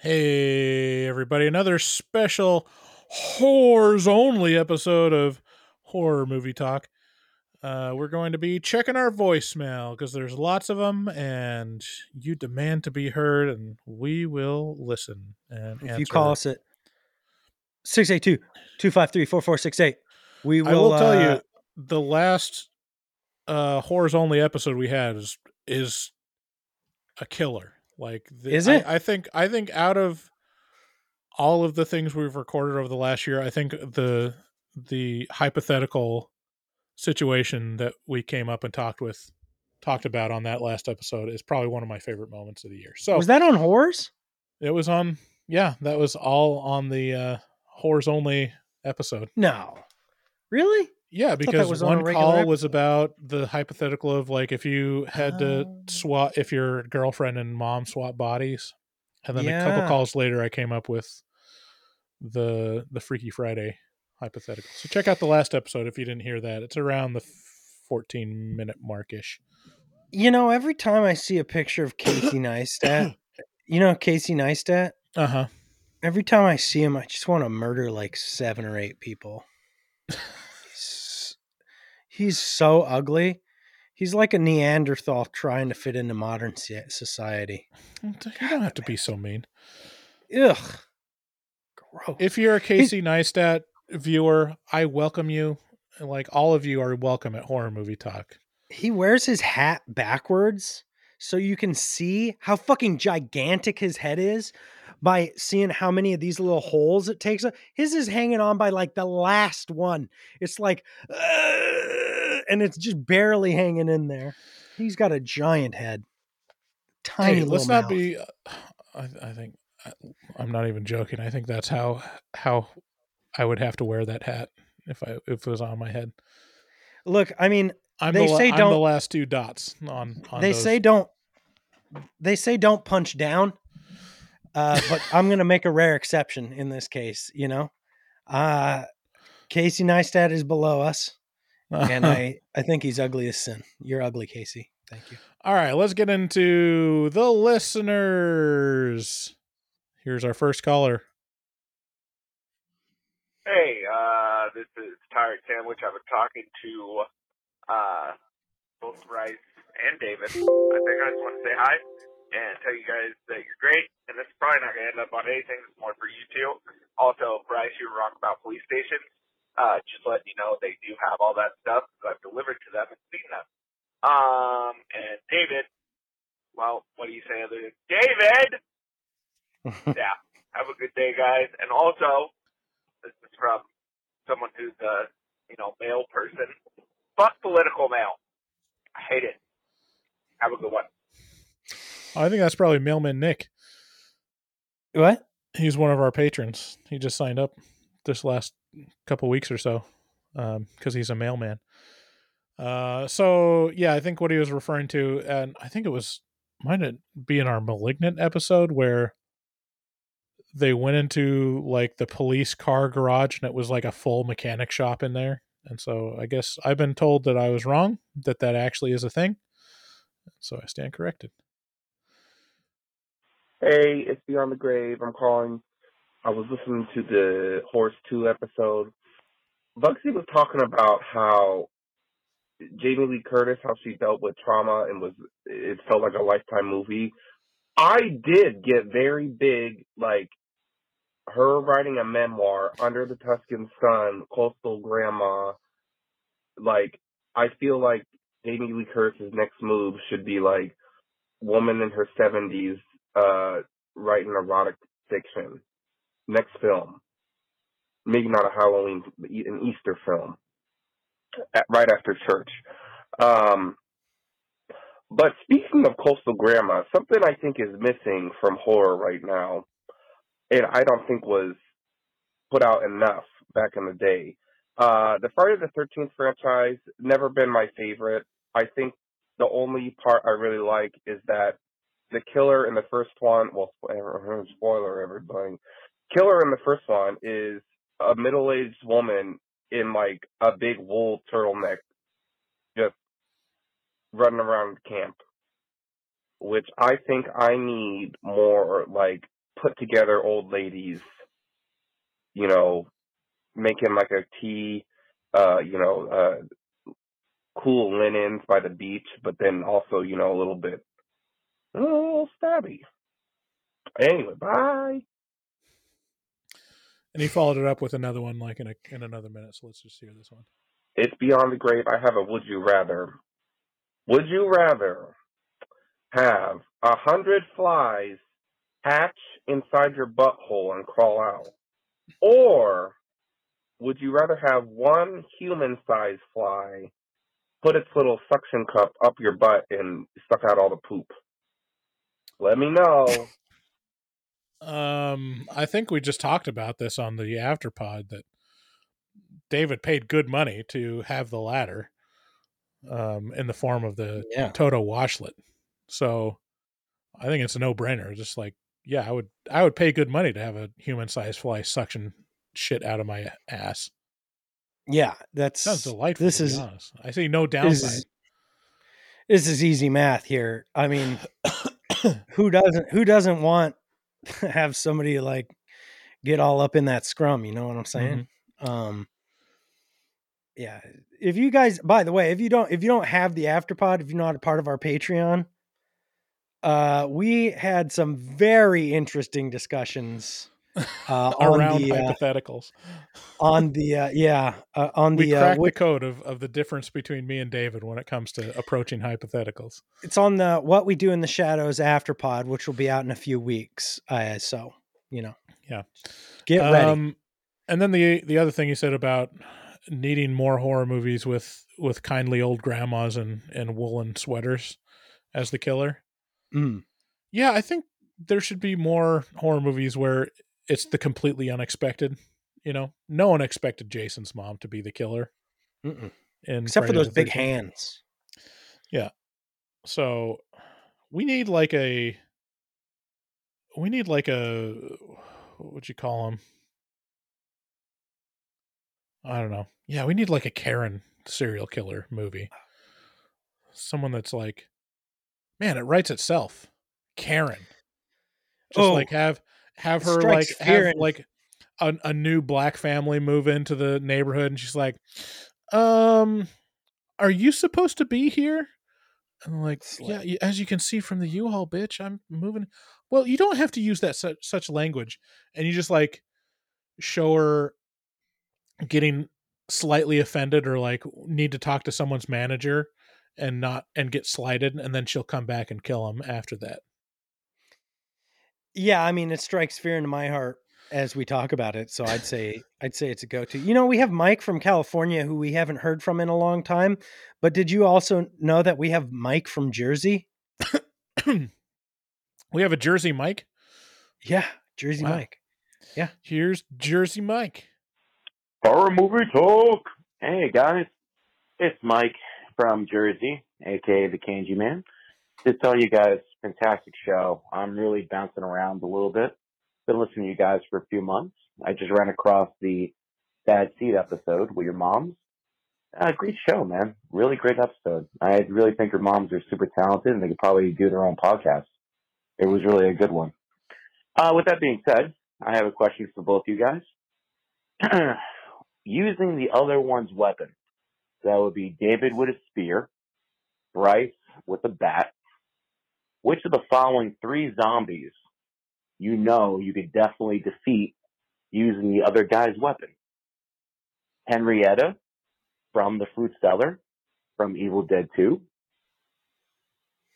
Hey, everybody, another special horrors only episode of Horror Movie Talk. Uh, we're going to be checking our voicemail because there's lots of them, and you demand to be heard, and we will listen. And If you call us at 682 253 4468, we will, I will tell uh, you, the last uh, horrors only episode we had is is a killer. Like, the, Is I- it? I, think I think out of all of the things we've recorded over the last year, I think the the hypothetical situation that we came up and talked with talked about on that last episode is probably one of my favorite moments of the year. So Was that on horrors? it was on, yeah, that was all on the uh, horrors only episode. No. Really? Yeah, because on one regular call was about the hypothetical of like if you had to Oh. swap if your girlfriend and mom swap bodies, and then a couple calls later, I came up with the the Freaky Friday hypothetical. So check out the last episode if you didn't hear that. It's around the fourteen minute markish. You know, every time I see a picture of Casey Neistat, you know Casey Neistat? Uh huh. Every time I see him, I just want to murder like seven or eight people. he's, so ugly. He's like a Neanderthal trying to fit into modern society. You don't have to be so mean. Ugh. Gross. If you're a Casey Neistat viewer, I welcome you. Like all of you are welcome at Horror Movie Talk. he wears his hat backwards so you can see how fucking gigantic his head is by seeing how many of these little holes it takes. His is hanging on by like the last one. It's like, "Ugh," and it's just barely hanging in there. He's got a giant head. Tiny hey, let's little not be. Uh, I, I think I, I'm not even joking. I think that's how how I would have to wear that hat if I if it was on my head. Look, I mean, I'm They the, say I'm the don't- last two dots on. on they those. say don't. They say don't punch down, uh, but I'm gonna make a rare exception in this case. You know, uh, Casey Neistat is below us, and I I think he's ugly as sin. You're ugly, Casey. Thank you. All right, let's get into the listeners. Here's our first caller. Hey, uh, this is Tired Sandwich. I've been talking to uh, both Bryce and David. I think I just want to say hi and tell you guys that you're great. And this is probably not going to end up on anything. It's more for you two. Also, Bryce, you were wrong about police stations. Uh, just letting you know they do have all that stuff. 'cause I've delivered to them and seen them. Um, and David, well, what do you say other than David? yeah. Have a good day, guys. And also, this is from someone who's a you know male person. Fuck political mail. I hate it. Have a good one. I think that's probably Mailman Nick. what? He's one of our patrons. He just signed up this last couple weeks or so because he's a mailman. Uh, so yeah, I think what he was referring to, and I think it was might it be in our malignant episode where they went into like the police car garage and it was like a full mechanic shop in there. And so I guess I've been told that I was wrong, that that actually is a thing. So I stand corrected. Hey, it's Beyond the Grave. I'm calling. I was listening to the Horse 2 episode. Bugsy was talking about how Jamie Lee Curtis, how she dealt with trauma and was, it felt like a lifetime movie. I did get very big, like, her writing a memoir, Under the Tuscan Sun, Coastal Grandma. Like, I feel like Jamie Lee Curtis's next move should be like, woman in her 70s uh writing erotic fiction. Next film. Maybe not a Halloween, an Easter film. At, right after church. Um, but speaking of Coastal Grandma, something I think is missing from horror right now, and I don't think was put out enough back in the day. Uh, the Friday the 13th franchise, never been my favorite. I think the only part I really like is that the killer in the first one, well, spoiler, everybody, killer in the first one is a middle-aged woman in like a big wool turtleneck, just running around camp. Which I think I need more like put together old ladies, you know, making like a tea, uh, you know, uh, cool linens by the beach, but then also, you know, a little bit, a little stabby. Anyway, bye. And he followed it up with another one like in a in another minute. So let's just hear this one. It's beyond the grave. I have a would you rather. Would you rather have a hundred flies hatch inside your butthole and crawl out? Or would you rather have one human sized fly put its little suction cup up your butt and suck out all the poop? Let me know. Um, I think we just talked about this on the afterpod that David paid good money to have the latter, um, in the form of the Yeah. Toto washlet. So I think it's a no brainer. Just like, yeah, I would, I would pay good money to have a human sized fly suction shit out of my ass. Yeah, that's Sounds delightful. This to be is honest. I see no this downside. is this is easy math here. I mean, who doesn't who doesn't want to have somebody like get all up in that scrum? You know what I'm saying? Um, yeah. If you guys, by the way, if you don't if you don't have the afterpod, if you're not a part of our Patreon, uh, we had some very interesting discussions uh, on Around the uh, hypotheticals, on the uh, yeah uh, on we the uh, cracked what- the code of, of the difference between me and David when it comes to approaching hypotheticals. it's on the what we do in the shadows after pod which will be out in a few weeks uh, so you know Yeah. get ready Um, and then the the other thing you said about needing more horror movies with with kindly old grandmas and and woolen sweaters as the killer. Mm. Yeah, I think there should be more horror movies where it's the completely unexpected. You know, no one expected Jason's mom to be the killer. In except for those big hands. Yeah. So we need like a we need like a what would you call him? I don't know. Yeah, we need like a Karen serial killer movie. Someone that's like, man, it writes itself. Karen. Just Oh, like have have her like have like a, a new black family move into the neighborhood and she's like, um, are you supposed to be here? And I'm like, yeah, as you can see from the U-Haul, bitch, I'm moving. Well, you don't have to use that such, such language, and you just like show her getting slightly offended or like need to talk to someone's manager and not and get slighted, and then she'll come back and kill him after that. Yeah i mean it strikes fear into my heart as we talk about it so i'd say i'd say it's a go-to you know we have mike from california who we haven't heard from in a long time but did you also know that we have mike from jersey we have a Jersey Mike. yeah jersey Wow. mike Yeah, Here's Jersey Mike. Horror movie talk. Hey guys, it's Mike from Jersey, aka the Kanji Man. To tell you guys, fantastic show. I'm really bouncing around a little bit. Been listening to you guys for a few months. I just ran across the Bad Seed episode with your moms. Uh, great show, man. Really great episode. I really think your moms are super talented and they could probably do their own podcast. It was really a good one. Uh, with that being said, I have a question for both you guys. using the other one's weapon. That would be David with a spear, Bryce with a bat. Which of the following three zombies you know you could definitely defeat using the other guy's weapon? Henrietta from the fruit cellar from Evil Dead 2.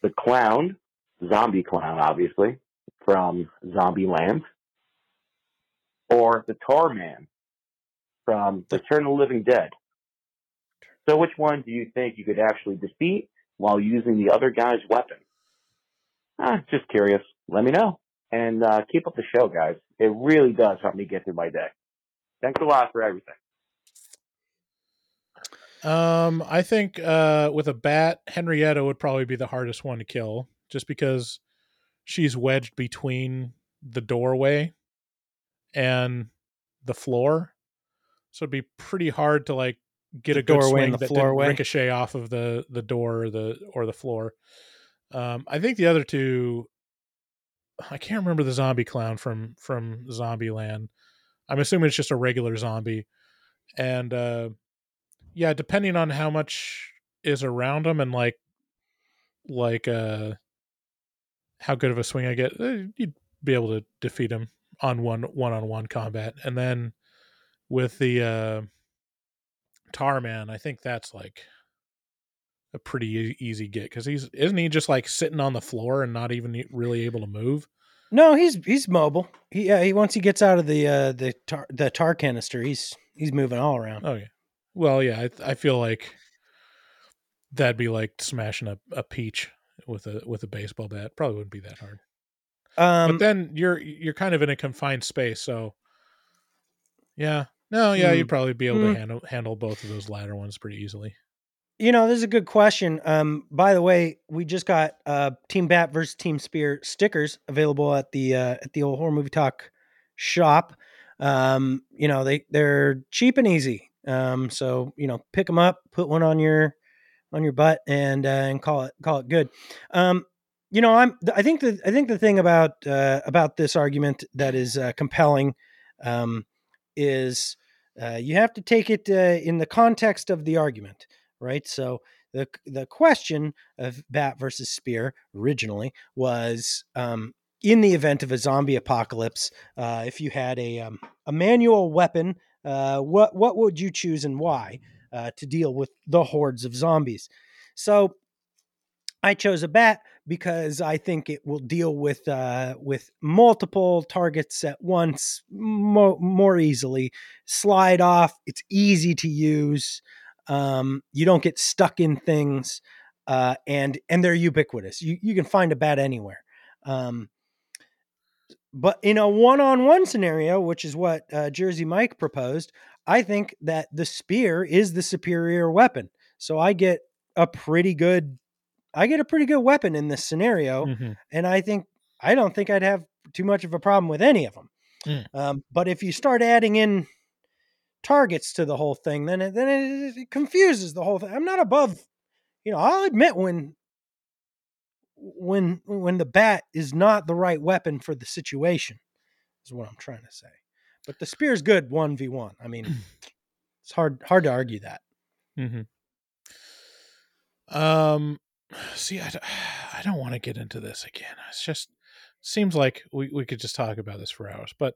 The clown, zombie clown obviously, from Zombieland. Or the tar man from Return of the Living Dead. So which one do you think you could actually defeat while using the other guy's weapon? Ah, just curious. Let me know. And uh, keep up the show, guys. It really does help me get through my day. Thanks a lot for everything. Um, I think uh, with a bat, Henrietta would probably be the hardest one to kill, just because she's wedged between the doorway and the floor, so it'd be pretty hard to like get The a good doorway swing the that didn't floorway. ricochet off of the the door or the or the floor. Um, I think the other two, I can't remember the zombie clown from from Zombieland. I'm assuming it's just a regular zombie, and uh, yeah, depending on how much is around him and like like uh how good of a swing I get, uh, you'd be able to defeat him on one one on one combat, and then with the uh, Tar Man, I think that's like a pretty easy get because he's isn't he just like sitting on the floor and not even really able to move? No, he's he's mobile. He yeah, he once he gets out of the uh the tar the tar canister, he's he's moving all around. Oh yeah. Well, yeah, I I feel like that'd be like smashing a, a peach with a with a baseball bat. Probably wouldn't be that hard. Um but then you're you're kind of in a confined space, so yeah. No, yeah, Mm. you'd probably be able Mm. to handle handle both of those latter ones pretty easily. You know, this is a good question. Um, by the way, we just got uh Team Bat versus Team Spear stickers available at the uh at the old horror movie talk shop. Um, you know, they they're cheap and easy. Um, so you know, pick them up, put one on your on your butt, and uh, and call it call it good. Um, you know, I'm I think the I think the thing about uh, about this argument that is uh, compelling um, is uh, you have to take it uh, in the context of the argument right? So the the question of bat versus spear originally was um, in the event of a zombie apocalypse, uh, if you had a um, a manual weapon, uh, what what would you choose and why uh, to deal with the hordes of zombies? So I chose a bat because I think it will deal with uh, with multiple targets at once mo- more easily. Slide off. It's easy to use um, you don't get stuck in things uh, and and they're ubiquitous you, you can find a bat anywhere um, but in a one-on-one scenario which is what uh, jersey mike proposed i think that the spear is the superior weapon so i get a pretty good i get a pretty good weapon in this scenario Mhm. and i think i don't think i'd have too much of a problem with any of them Mm. um, but if you start adding in targets to the whole thing, then it, then it, it confuses the whole thing. I'm not above, you know. I'll admit when when when the bat is not the right weapon for the situation is what I'm trying to say. But the spear's good one v one. I mean, it's hard hard to argue that. Mm-hmm. Um, see, I, I don't want to get into this again. It's just seems like we, we could just talk about this for hours. But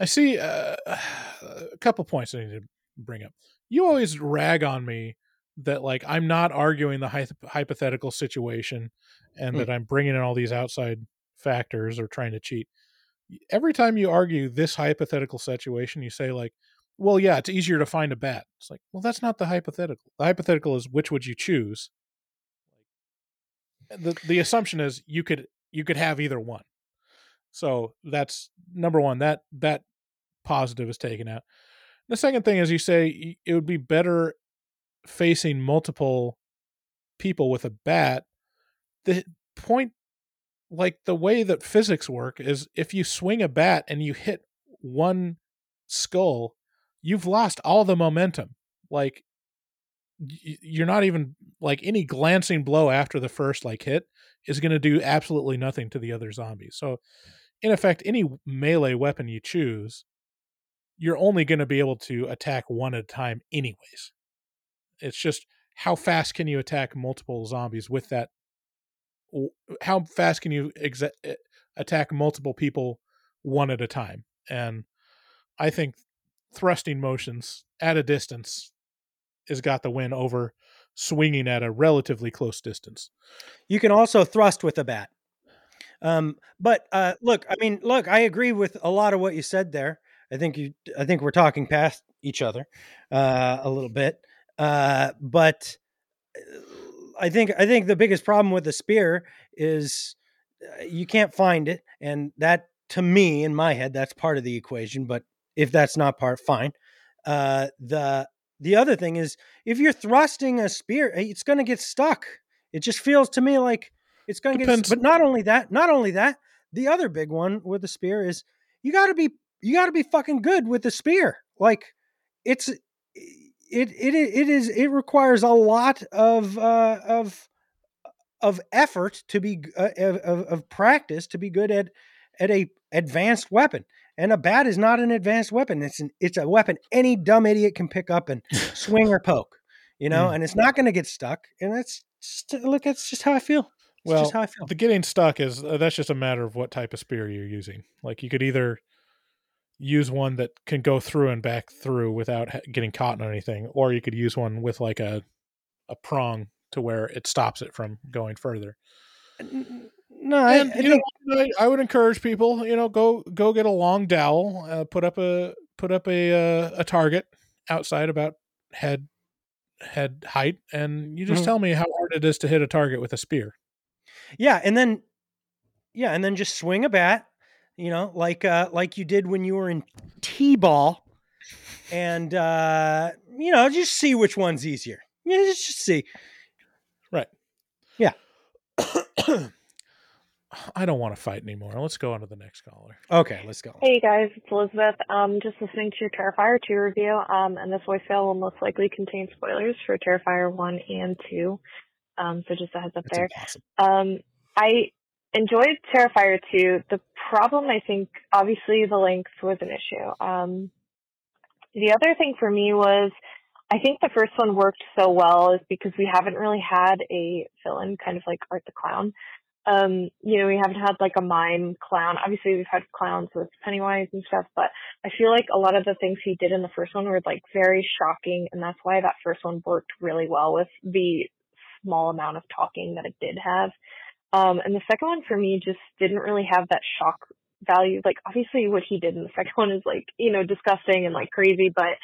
I see uh, a couple points I need to bring up. You always rag on me that like I'm not arguing the hyth- hypothetical situation, and Mm. that I'm bringing in all these outside factors or trying to cheat. Every time you argue this hypothetical situation, you say like, "Well, yeah, it's easier to find a bat." It's like, well, that's not the hypothetical. The hypothetical is which would you choose. The the assumption is you could you could have either one. So that's number one. That that positive is taken out. The second thing is you say it would be better facing multiple people with a bat. The point, like the way that physics work, is if you swing a bat and you hit one skull, you've lost all the momentum. Like you're not even like any glancing blow after the first like hit is going to do absolutely nothing to the other zombies. So in effect any melee weapon you choose you're only going to be able to attack one at a time anyways. It's just how fast can you attack multiple zombies with that how fast can you eh, attack multiple people one at a time? And i think thrusting motions at a distance has got the win over swinging at a relatively close distance. You can also thrust with a bat. Um, but uh, look, I mean, look, I agree with a lot of what you said there. I think you, I think we're talking past each other uh, a little bit. Uh, but uh, I think, I think the biggest problem with the spear is uh, you can't find it, and that, to me, in my head, that's part of the equation. But if that's not part, fine. Uh, the the other thing is if you're thrusting a spear, eh, it's going to get stuck. It just feels to me like it's going to get. But not only that, not only that, the other big one with the spear is you got to be you got to be fucking good with the spear. Like it's it it it is it requires a lot of uh, of of effort to be uh, of, of of practice to be good at at a advanced weapon. And a bat is not an advanced weapon. It's an it's a weapon any dumb idiot can pick up and swing or poke. You know, Mm. and it's not going to get stuck. And that's just look. That's just how I feel. It's Well, just how I feel. the getting stuck is uh, that's just a matter of what type of spear you're using. Like you could either use one that can go through and back through without ha- getting caught in anything, or you could use one with like a a prong to where it stops it from going further. No, I, and I you think know, I, I would encourage people, you know, go go get a long dowel, uh, put up a put up a uh, a target outside about head head height, and you just Mhm. tell me how hard it is to hit a target with a spear. Yeah, and then yeah, and then just swing a bat, you know, like uh like you did when you were in T-ball. And uh you know, just see which one's easier. Yeah, just, just see. Right. Yeah. I don't want to fight anymore. Let's go on to the next caller. Okay, let's go. Hey guys, it's Elizabeth. Um, just listening to your Terrifier 2 review. Um, and this voicemail will most likely contain spoilers for Terrifier 1 and 2. Um, so just a heads up That's there. awesome. Um, I enjoyed Terrifier 2. The problem, I think, obviously the length was an issue. Um, the other thing for me was, I think the first one worked so well is because we haven't really had a villain, kind of like Art the Clown. Um, you know, we haven't had like a mime clown. Obviously, we've had clowns with Pennywise and stuff, but I feel like a lot of the things he did in the first one were like very shocking, and that's why that first one worked really well with the small amount of talking that it did have. Um, and the second one for me just didn't really have that shock value. Like, obviously, what he did in the second one is like, you know, disgusting and like crazy, but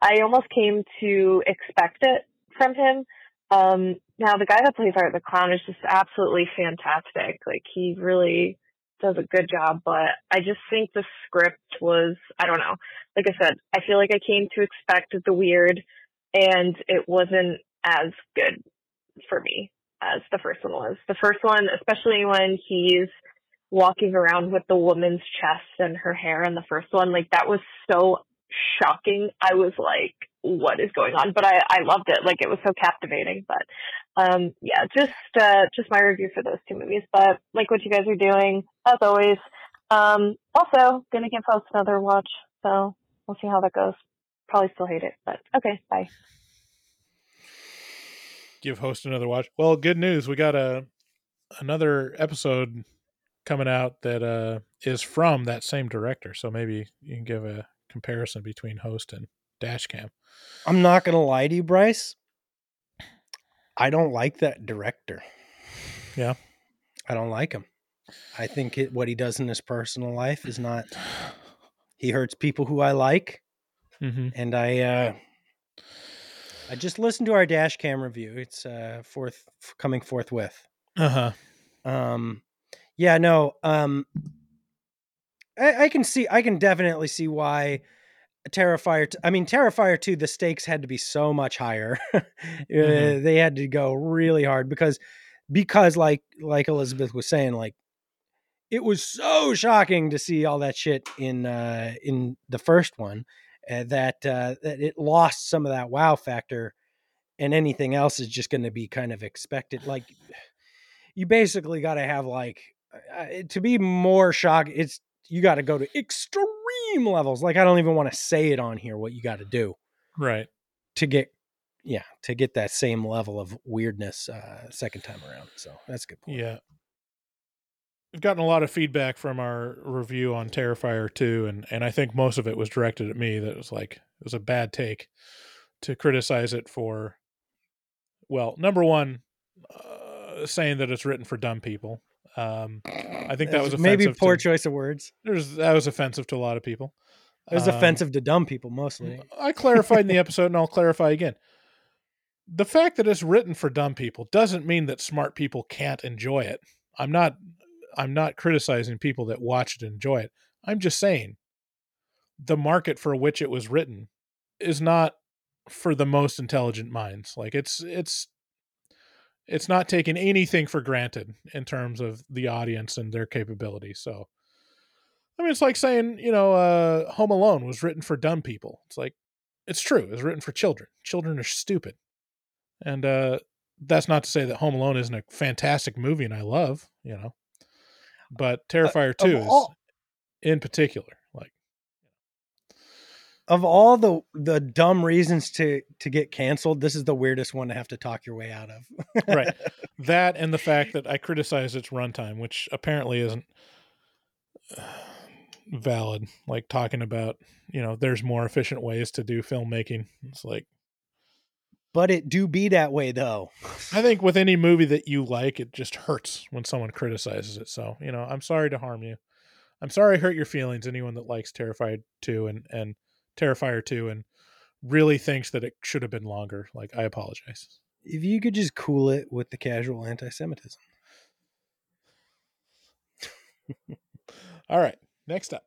I almost came to expect it from him. Um, now the guy that plays Art the Clown is just absolutely fantastic. Like he really does a good job, but I just think the script was, I don't know. Like I said, I feel like I came to expect the weird and it wasn't as good for me as the first one was. The first one, especially when he's walking around with the woman's chest and her hair in the first one, like that was so shocking. I was like, what is going on? But I, I loved it. Like it was so captivating. But um yeah, just uh just my review for those two movies. But like what you guys are doing, as always. Um also gonna give Host another watch, so we'll see how that goes. Probably still hate it, but okay, bye. Give host another watch. Well, good news. We got a another episode coming out that uh is from that same director. So maybe you can give a comparison between host and dashcam. I'm not gonna lie to you, Bryce. I don't like that director. Yeah. I don't like him. I think it, what he does in his personal life is not. He hurts people who I like, Mm-hmm. and I. uh I just listened to our dash cam review. It's uh forth coming forthwith. Uh huh. Um, yeah, no. Um, I, I can see. I can definitely see why Terrifier. T- I mean, Terrifier two. The stakes had to be so much higher. Uh, Mhm. They had to go really hard because, because like like Elizabeth was saying, like it was so shocking to see all that shit in uh in the first one uh, that uh, that it lost some of that wow factor, and anything else is just going to be kind of expected. Like you basically got to have like to be more shocked. It's you got to go to extreme levels. Like I don't even want to say it on here. What you got to do Right. to get yeah to get that same level of weirdness uh second time around. So that's a good. Point. Yeah. We've gotten a lot of feedback from our review on Terrifier 2, and, and I think most of it was directed at me that it was like, it was a bad take to criticize it for, well, number one, uh, saying that it's written for dumb people. Um, I think that was maybe poor to- choice of words. There's, that was offensive to a lot of people. It was Um, offensive to dumb people mostly. I clarified in the episode, and I'll clarify again. The fact that it's written for dumb people doesn't mean that smart people can't enjoy it. I'm not. I'm not criticizing people that watch it and enjoy it. I'm just saying the market for which it was written is not for the most intelligent minds. Like it's it's it's not taking anything for granted in terms of the audience and their capabilities. So I mean it's like saying, you know, uh Home Alone was written for dumb people. It's like it's true. It was written for children. Children are stupid. And uh that's not to say that Home Alone isn't a fantastic movie and I love, you know. But Terrifier of 2 is all- in particular like Of all the the dumb reasons to to get canceled, this is the weirdest one to have to talk your way out of. right. That and the fact that I criticize its runtime, which apparently isn't uh, valid. Like talking about, you know, there's more efficient ways to do filmmaking. It's like but it do be that way though. I think with any movie that you like, it just hurts when someone criticizes it. So, you know, I'm sorry to harm you. I'm sorry I hurt your feelings, anyone that likes Terrified 2 and, and Terrifier 2 and really thinks that it should have been longer. Like, I apologize. If you could just cool it with the casual anti-Semitism. All right. Next up.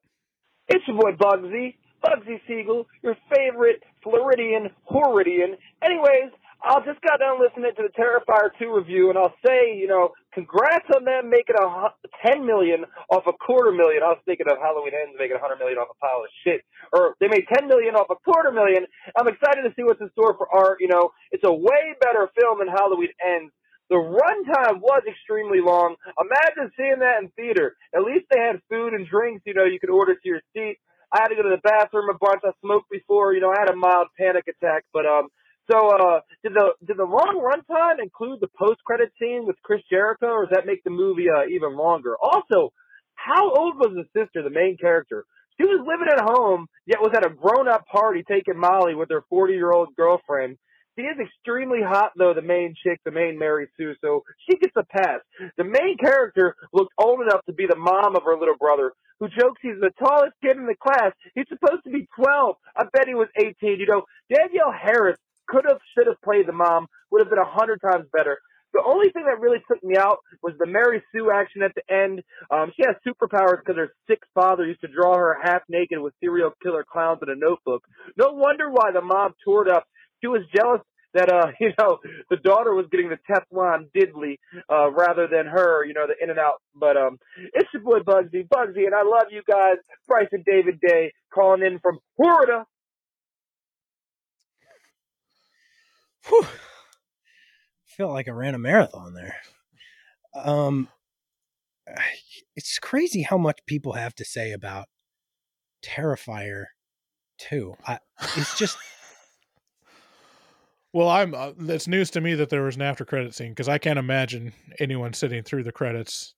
It's your boy Bugsy, Bugsy Siegel, your favorite Floridian Horridian. Anyways, I just got done listening to the Terrifier 2 review, and I'll say, you know, congrats on them making a 10 million off a quarter million. I was thinking of Halloween Ends making a 100 million off a pile of shit. Or they made 10 million off a quarter million. I'm excited to see what's in store for art. You know, it's a way better film than Halloween Ends. The runtime was extremely long. Imagine seeing that in theater. At least they had food and drinks, you know, you could order to your seat. I had to go to the bathroom a bunch. I smoked before, you know, I had a mild panic attack. But um so uh did the did the long runtime include the post credit scene with Chris Jericho or does that make the movie uh even longer? Also, how old was the sister, the main character? She was living at home, yet was at a grown up party taking Molly with her forty year old girlfriend. She is extremely hot though, the main chick, the main Mary Sue, so she gets a pass. The main character looked old enough to be the mom of her little brother, who jokes he's the tallest kid in the class. He's supposed to be 12. I bet he was 18. You know, Danielle Harris could have, should have played the mom, would have been a hundred times better. The only thing that really took me out was the Mary Sue action at the end. Um, she has superpowers because her sick father used to draw her half naked with serial killer clowns in a notebook. No wonder why the mom toured up. She was jealous that uh you know the daughter was getting the Teflon diddly uh rather than her you know the in and out but um it's your boy Bugsy Bugsy and I love you guys Bryce and David Day calling in from Florida Whew. Felt like I ran a marathon there. Um, it's crazy how much people have to say about Terrifier 2. I, it's just Well, I'm. Uh, it's news to me that there was an after credit scene because I can't imagine anyone sitting through the credits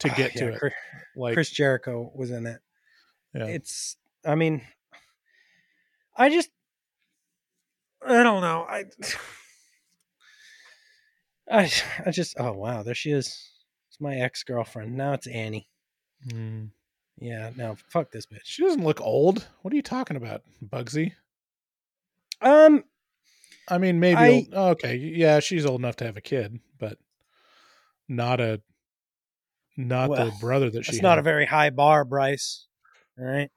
to get Yeah, to it. Chris, Like, Chris Jericho was in it. yeah. It's, I mean, I just, I don't know. I, I, I just, oh wow, there she is. It's my ex girlfriend. Now it's Annie. Hmm. Yeah, no, fuck this bitch. she doesn't look old. What are you talking about, Bugsy? Um, I mean, maybe. I- oh, okay, yeah, she's old enough to have a kid, but not a, not the brother that she. It's not a very high bar, Bryce. All right.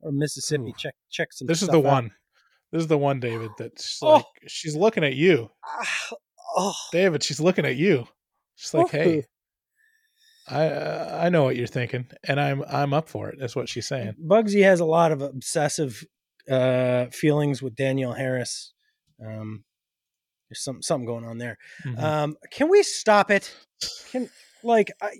Or Mississippi. Ooh. Check check some. This is the out. one. This is the one, David. That's Oh. like she's looking at you, Ah, Oh, David. She's looking at you. She's like, hey, I uh, I know what you're thinking, and I'm I'm up for it. That's what she's saying. Bugsy has a lot of obsessive uh, feelings with Danielle Harris. Um, there's some something going on there. Mhm. Um, can we stop it? Can like I,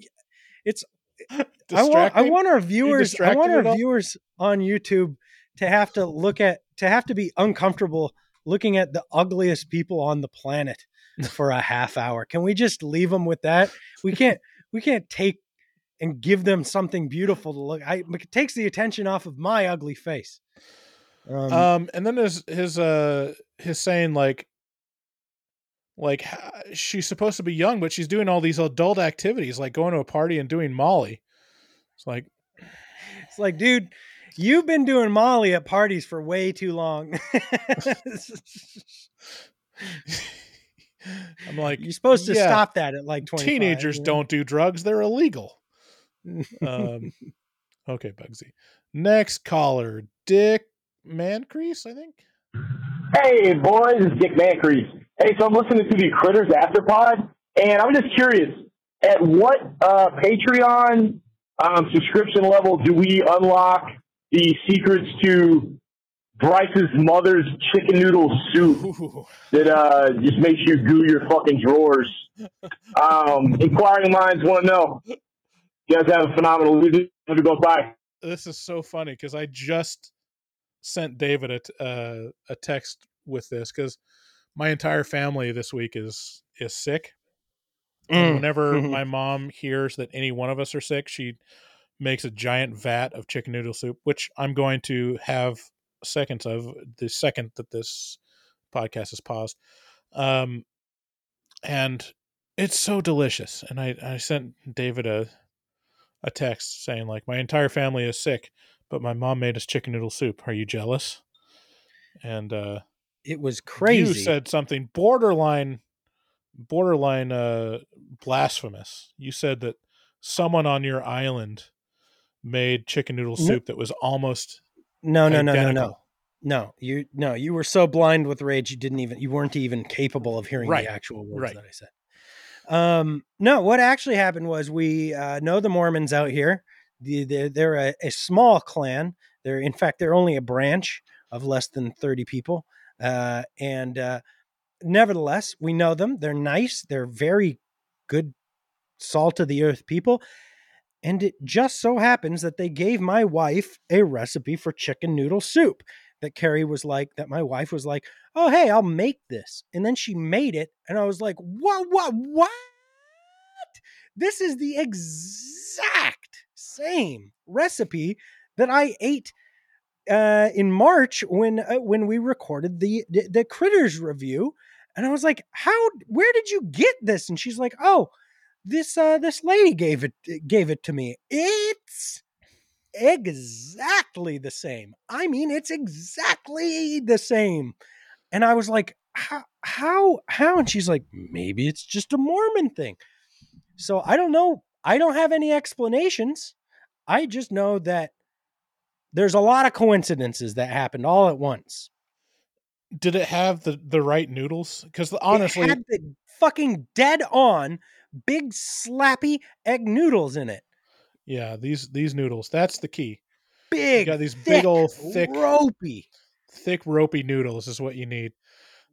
it's I want I want our viewers I want our viewers on YouTube to have to look at to have to be uncomfortable looking at the ugliest people on the planet for a half hour. Can we just leave them with that? We can't we can't take and give them something beautiful to look. I it takes the attention off of my ugly face. Um, um and then his his uh his saying like like she's supposed to be young but she's doing all these adult activities like going to a party and doing molly it's like it's like, dude, you've been doing Molly at parties for way too long. i'm like You're supposed to yeah, stop that at like 25. teenagers you know? don't do drugs they're illegal um okay bugsy next caller dick mancrease i think Hey, boys, it's Dick Mancrease. Hey, so I'm listening to the Critters Afterpod, and I'm just curious, at what uh, Patreon um, subscription level do we unlock the secrets to Bryce's mother's chicken noodle soup Ooh. that uh, just makes you goo your fucking drawers. Um, inquiring minds want to know. You guys have a phenomenal week. Have a go bye. This is so funny because I just sent David a t- uh, a text with this because my entire family this week is is sick. Mm. whenever Mhm. my mom hears that any one of us are sick, she makes a giant vat of chicken noodle soup, which I'm going to have seconds of the second that this podcast is paused. Um, and it's so delicious. And I, I sent David a a text saying like my entire family is sick, but my mom made us chicken noodle soup. Are you jealous? And uh It was crazy. you said something borderline borderline uh blasphemous. You said that someone on your island made chicken noodle No- soup that was almost no, no, no, no, no. No, you no, you were so blind with rage you didn't even you weren't even capable of hearing Right, the actual words right. that I said. Um, no, what actually happened was we uh, know the Mormons out here. The, they're they're a, a small clan. They're in fact they're only a branch of less than thirty people. Uh, and uh, nevertheless, we know them. They're nice. They're very good, salt of the earth people. And it just so happens that they gave my wife a recipe for chicken noodle soup that Carrie was like, that my wife was like, oh, hey, I'll make this. And then she made it. And I was like, what, what, what? This is the exact same recipe that I ate uh, in March when uh, when we recorded the, the the critters review, and I was like, "How? Where did you get this?" And she's like, "Oh, this uh, this lady gave it gave it to me. It's exactly the same. I mean, it's exactly the same." And I was like, "How? How? How?" And she's like, "Maybe it's just a Mormon thing." So I don't know. I don't have any explanations. I just know that there's a lot of coincidences that happened all at once. Did it have the the right noodles? Because It honestly, had the fucking dead on big slappy egg noodles in it. yeah, these these noodles. That's the key. You Big, got these thick, big old thick ropey. thick ropey noodles is what you need.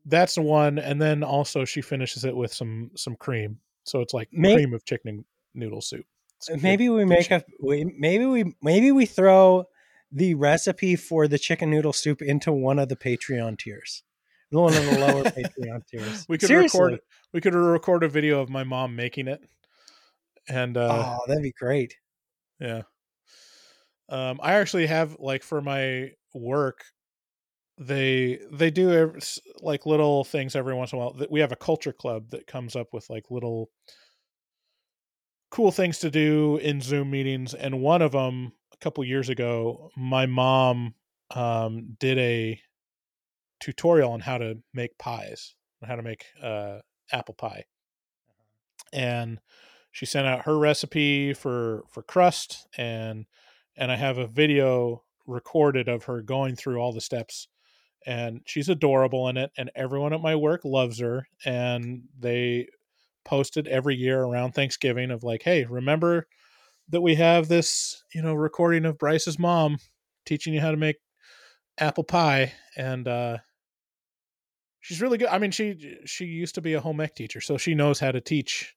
That's the one, and then also she finishes it with some some cream, so it's like cream of chicken noodle soup. It's Maybe we make a we, maybe we maybe we throw the recipe for the chicken noodle soup into one of the Patreon tiers. One of the lower Patreon tiers. We could Seriously. record we could record a video of my mom making it, and uh, oh, that'd be great. Yeah. Um, I actually have like for my work, they they do like little things every once in a while. That We have a culture club that comes up with like little cool things to do in Zoom meetings, and one of them a couple years ago, my mom um, did a tutorial on how to make pies, how to make uh, apple pie, and she sent out her recipe for for crust and and I have a video recorded of her going through all the steps and she's adorable in it and everyone at my work loves her and they posted every year around Thanksgiving of like hey remember that we have this you know recording of Bryce's mom teaching you how to make apple pie? And uh she's really good. I mean she she used to be a home ec teacher so she knows how to teach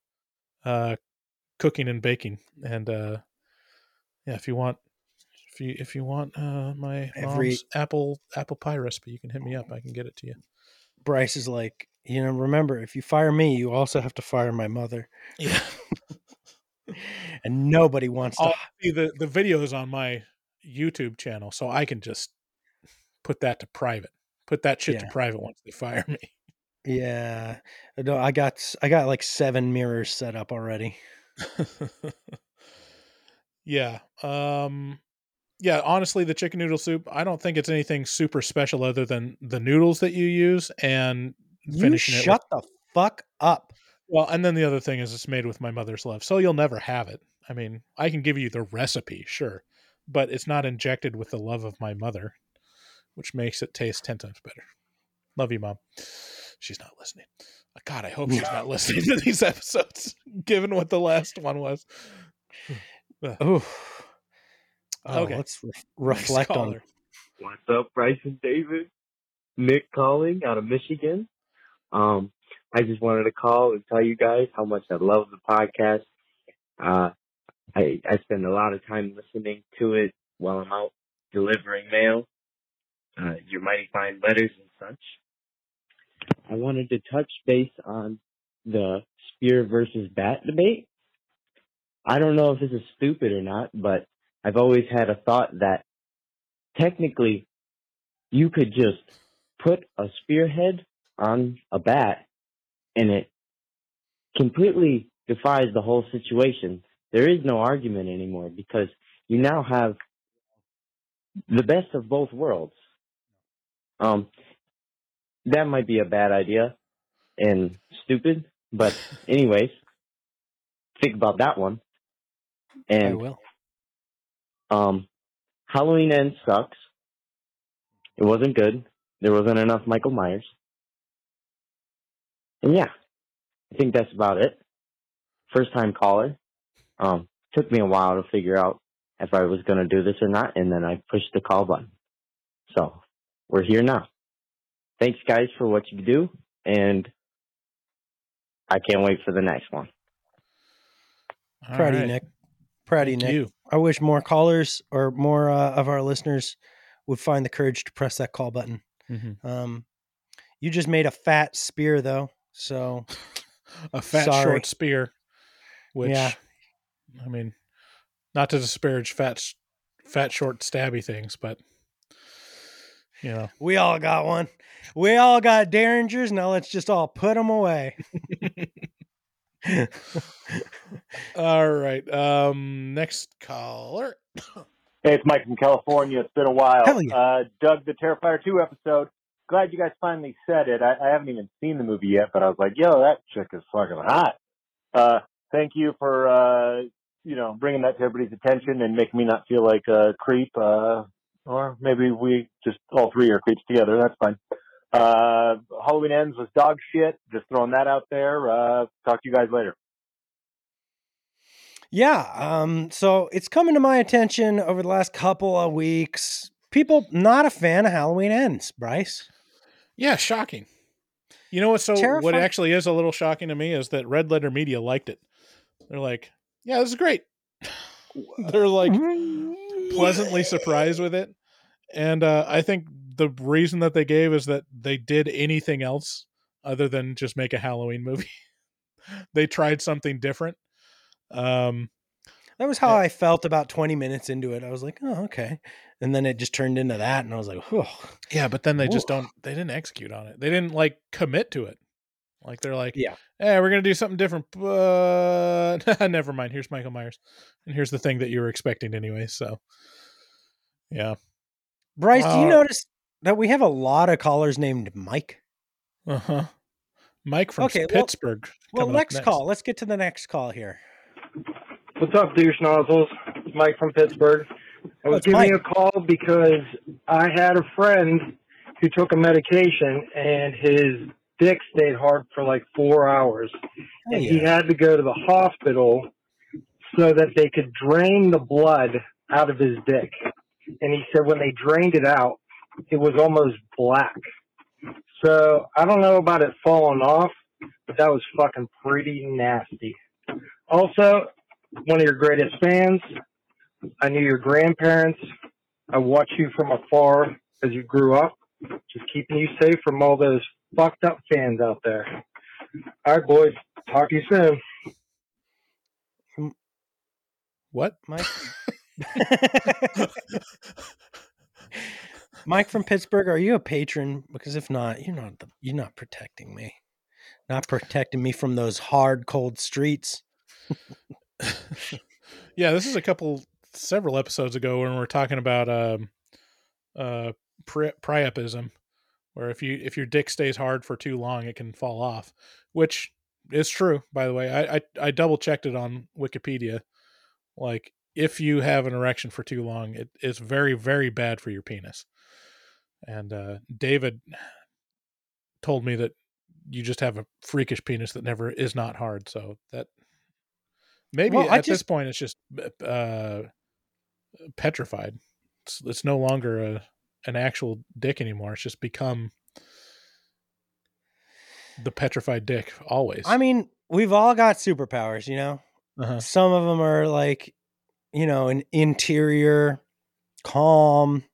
uh cooking and baking. And uh yeah if you want if you if you want uh my Every- mom's apple apple pie recipe you can hit me up. I can get it to you. Bryce is like, you know, remember if you fire me, you also have to fire my mother, yeah and nobody wants to. I'll see the the videos on my youtube channel so i can just put that to private put that shit to private once they fire me Yeah, no, I got I got like seven mirrors set up already. yeah um yeah honestly the chicken noodle soup i don't think it's anything super special other than the noodles that you use and You finishing it with shut the fuck up. Well, and then the other thing is it's made with my mother's love, so you'll never have it. I mean, I can give you the recipe, sure, but it's not injected with the love of my mother, which makes it taste ten times better. Love you, mom. She's not listening. Uh, God, I hope she's not listening to these episodes, given what the last one was. Oh, Okay. let's re- Next reflect on caller. What's up, Bryce and David? Nick calling out of Michigan. Um, I just wanted to call and tell you guys how much I love the podcast. Uh, I, I spend a lot of time listening to it while I'm out delivering mail, uh, your mighty fine letters and such. I wanted to touch base on the spear versus bat debate. I don't know if this is stupid or not, but I've always had a thought that technically you could just put a spearhead on a bat and it completely defies the whole situation. There is no argument anymore because you now have the best of both worlds. Um, that might be a bad idea and stupid, but anyways, think about that one. I And will. um, Halloween End sucks. It wasn't good. There wasn't enough Michael Myers. And yeah, I think that's about it. First time caller. Um, took me a while to figure out if I was gonna do this or not, and then I pushed the call button. So we're here now. Thanks guys for what you do, and I can't wait for the next one. All Proud of you. Nick. Proud of you, Nick. you. I wish more callers or more uh, of our listeners would find the courage to press that call button. Mhm. Um, you just made a fat spear though, so A fat Sorry. short spear, which Yeah. I mean, not to disparage fat, fat short stabby things, but you know, we all got one. We all got derringers. Now let's just all put them away. all right. Um, next caller. Hey, it's Mike from California. It's been a while. Hell yeah. Uh, Doug, the Terrifier 2 episode. Glad you guys finally said it. I, I haven't even seen the movie yet, but I was like, yo, that chick is fucking hot. Uh, thank you for, uh, you know, bringing that to everybody's attention and making me not feel like a creep. Uh, or maybe we just all three are creeps together. That's fine. Uh, Halloween Ends was dog shit. Just throwing that out there. Uh, talk to you guys later. Yeah. Um, so it's coming to my attention over the last couple of weeks. People not a fan of Halloween ends, Bryce. Yeah, shocking. You know what? So what actually is a little shocking to me is that Red Letter Media liked it. They're like, "Yeah, this is great." They're like pleasantly surprised with it, and uh, I think the reason that they gave is that they did anything else other than just make a Halloween movie. they tried something different. Um, That was how I felt about 20 minutes into it. I was like, oh, okay. And then it just turned into that. And I was like, oh, yeah, but then they just don't. They didn't execute on it. They didn't like commit to it. Like they're like, yeah. hey, we're gonna do something different, but never mind. Here's Michael Myers, and here's the thing that you were expecting anyway. So, yeah, Bryce, do you Uh, notice that we have a lot of callers named Mike? uh huh. Mike from Okay, Pittsburgh. Well, coming up next, call. Let's get to the next call here. What's up, douche nozzles? It's Mike from Pittsburgh. I was giving you a call because I had a friend who took a medication and his dick stayed hard for like four hours. Oh, and he had to go to the hospital so that they could drain the blood out of his dick. And he said when they drained it out, it was almost black. So I don't know about it falling off, but that was fucking pretty nasty. Also, one of your greatest fans. I knew your grandparents. I watched you from afar as you grew up. Just keeping you safe from all those fucked up fans out there. All right, boys. Talk to you soon. What? Mike? Mike from Pittsburgh, are you a patron? Because if not, you're not the, you're not protecting me. Not protecting me from those hard, cold streets. yeah, this is a couple, several episodes ago when we were talking about um, uh, pri- priapism, where if you if your dick stays hard for too long, it can fall off, which is true. By the way, I I, I double checked it on Wikipedia. Like, if you have an erection for too long, it is very very bad for your penis. And uh, David told me that you just have a freakish penis that never is not hard. So that maybe Well, at I this point it's just uh, petrified. It's, it's no longer a an actual dick anymore. It's just become the petrified dick always. I mean, we've all got superpowers, you know. Uh-huh. Some of them are like, you know, an interior calm.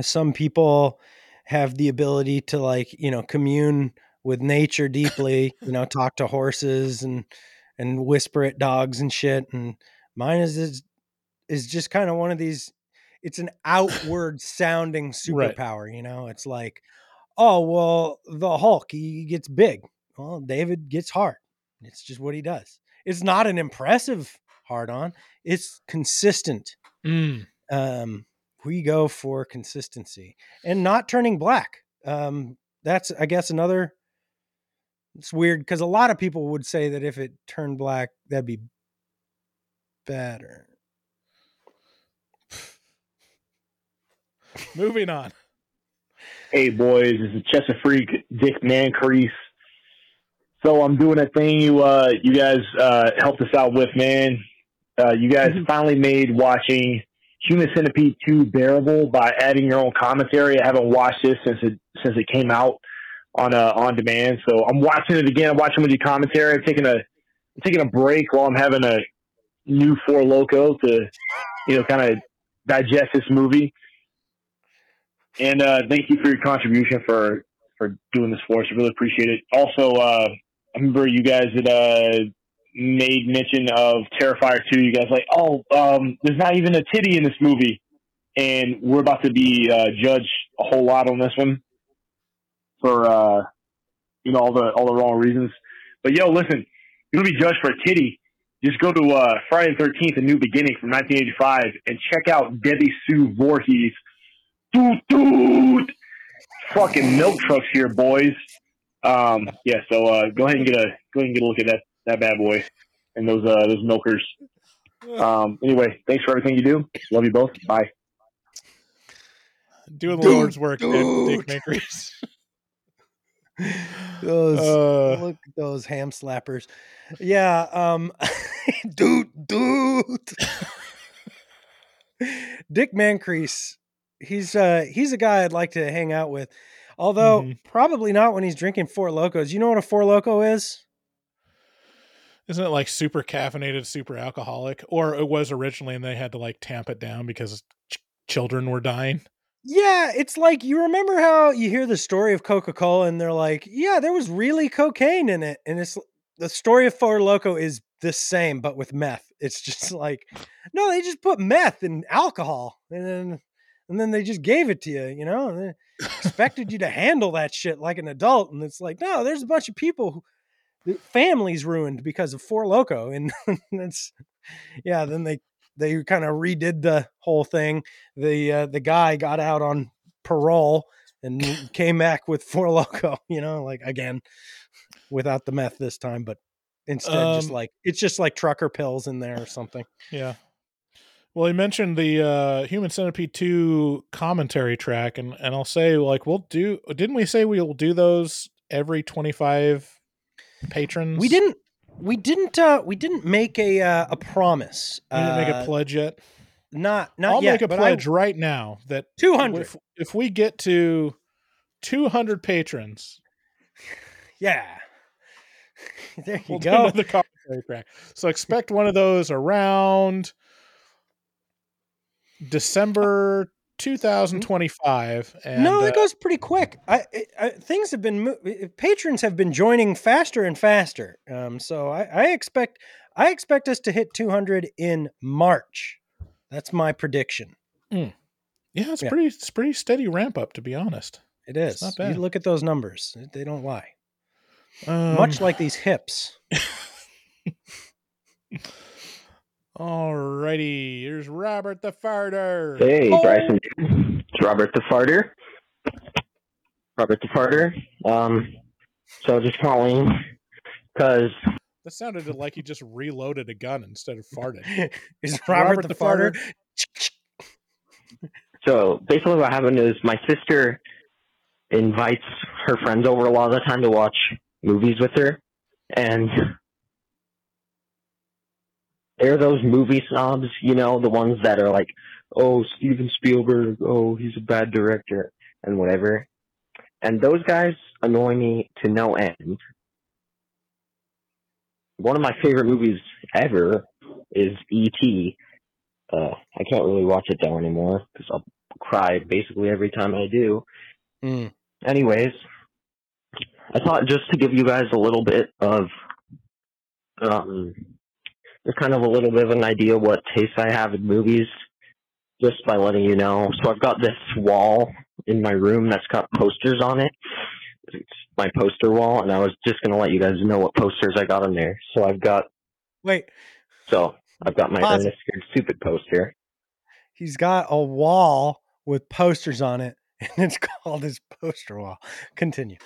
Some people have the ability to like, you know, commune with nature deeply, you know, talk to horses and and whisper at dogs and shit. And mine is is, just kind of one of these. It's an outward sounding Right. superpower, you know. It's like, oh well, the Hulk he gets big. Well, David gets hard. It's just what he does. It's not an impressive hard on. It's consistent. Mm. Um, we go for consistency and not turning black. Um, that's I guess another. It's weird because a lot of people would say that if it turned black, that'd be better. Moving on. Hey boys, this is Chester Freak, Dick Mancrease. So I'm doing a thing you uh you guys uh helped us out with, man. Uh you guys finally made watching Human Centipede 2 bearable by adding your own commentary. I haven't watched this since it since it came out on uh on demand. So I'm watching it again. I'm watching with your commentary. I'm taking a I'm taking a break while I'm having a new four loco to you know kind of digest this movie. And uh, thank you for your contribution for for doing this for us. I really appreciate it. Also, uh, I remember you guys had uh, made mention of Terrifier 2. You guys like, oh, um, there's not even a titty in this movie, and we're about to be uh, judged a whole lot on this one for uh, you know all the all the wrong reasons. But yo, listen, you're gonna be judged for a titty. Just go to uh, Friday the 13th, A New Beginning from 1985, and check out Debbie Sue Voorhees doot doot. Fucking milk trucks here, boys. Um, yeah, so uh, go ahead and get a go ahead and get a look at that that bad boy and those uh those milkers. Um, anyway, thanks for everything you do. Love you both. Bye. Doing the Lord's work, Dick, dude. Dick Mancrease. Those Uh. look at those ham slappers. Yeah, um dude, dude. Dick Mancrease, he's uh he's a guy I'd like to hang out with. Although Mhm. probably not when he's drinking four locos. You know what a four loco is? Isn't it like super caffeinated, super alcoholic? Or it was originally and they had to like tamp it down because ch- children were dying. Yeah, it's like you remember how you hear the story of Coca-Cola and they're like, "Yeah, there was really cocaine in it." And it's the story of Four Loco is the same but with meth. It's just like, no, they just put meth in alcohol and then and then they just gave it to you, you know, and they expected you to handle that shit like an adult and it's like, no, there's a bunch of people who families ruined because of Four Loco and that's yeah, then they they kind of redid the whole thing. The uh, the guy got out on parole and came back with Four Loco, you know, like again without the meth this time, but instead just Um, like it's just like trucker pills in there or something. Yeah. Well, he mentioned the uh, Human Centipede 2 commentary track, and, and I'll say, like, we'll do, didn't we say we'll do those every 25 patrons? We didn't we didn't uh we didn't make a uh, a promise. We didn't make a Uh, pledge yet. Not not I'll yet. make a pledge I, right now that 200. If, if we get to 200 patrons, Yeah. There you we'll go. another commentary track. So expect one of those around December 2025. And, no, uh, it goes pretty quick. I, I, things have been mo- uh, patrons have been joining faster and faster. Um, so I, I expect I expect us to hit 200 in March. That's my prediction. yeah, it's yeah. pretty, it's pretty steady ramp up, to be honest. It is. not You bad. look at those numbers; they don't lie. Um, Much like these hips. Alrighty, here's Robert the Farter. Hey, Oh, Bryson. It's Robert the Farter. Robert the Farter. Um, so just calling because That sounded like he just reloaded a gun instead of farted. Is Robert, the, farter? so basically what happened is my sister invites her friends over a lot of the time to watch movies with her, and they're those movie snobs, you know, the ones that are like, oh, Steven Spielberg, oh, he's a bad director, and whatever. And those guys annoy me to no end. One of my favorite movies ever is E.T. Uh, I can't really watch it though anymore because I'll cry basically every time I do. Mm. Anyways, I thought just to give you guys a little bit of, um, just kind of a little bit of an idea what taste I have in movies, just by letting you know. So I've got this wall in my room that's got posters on it. It's my poster wall, and I was just gonna let you guys know what posters I got on there. So I've got, Wait, so I've got my Pause. Ernest Scared Stupid poster. he's got a wall with posters on it, and it's called his poster wall. Continue.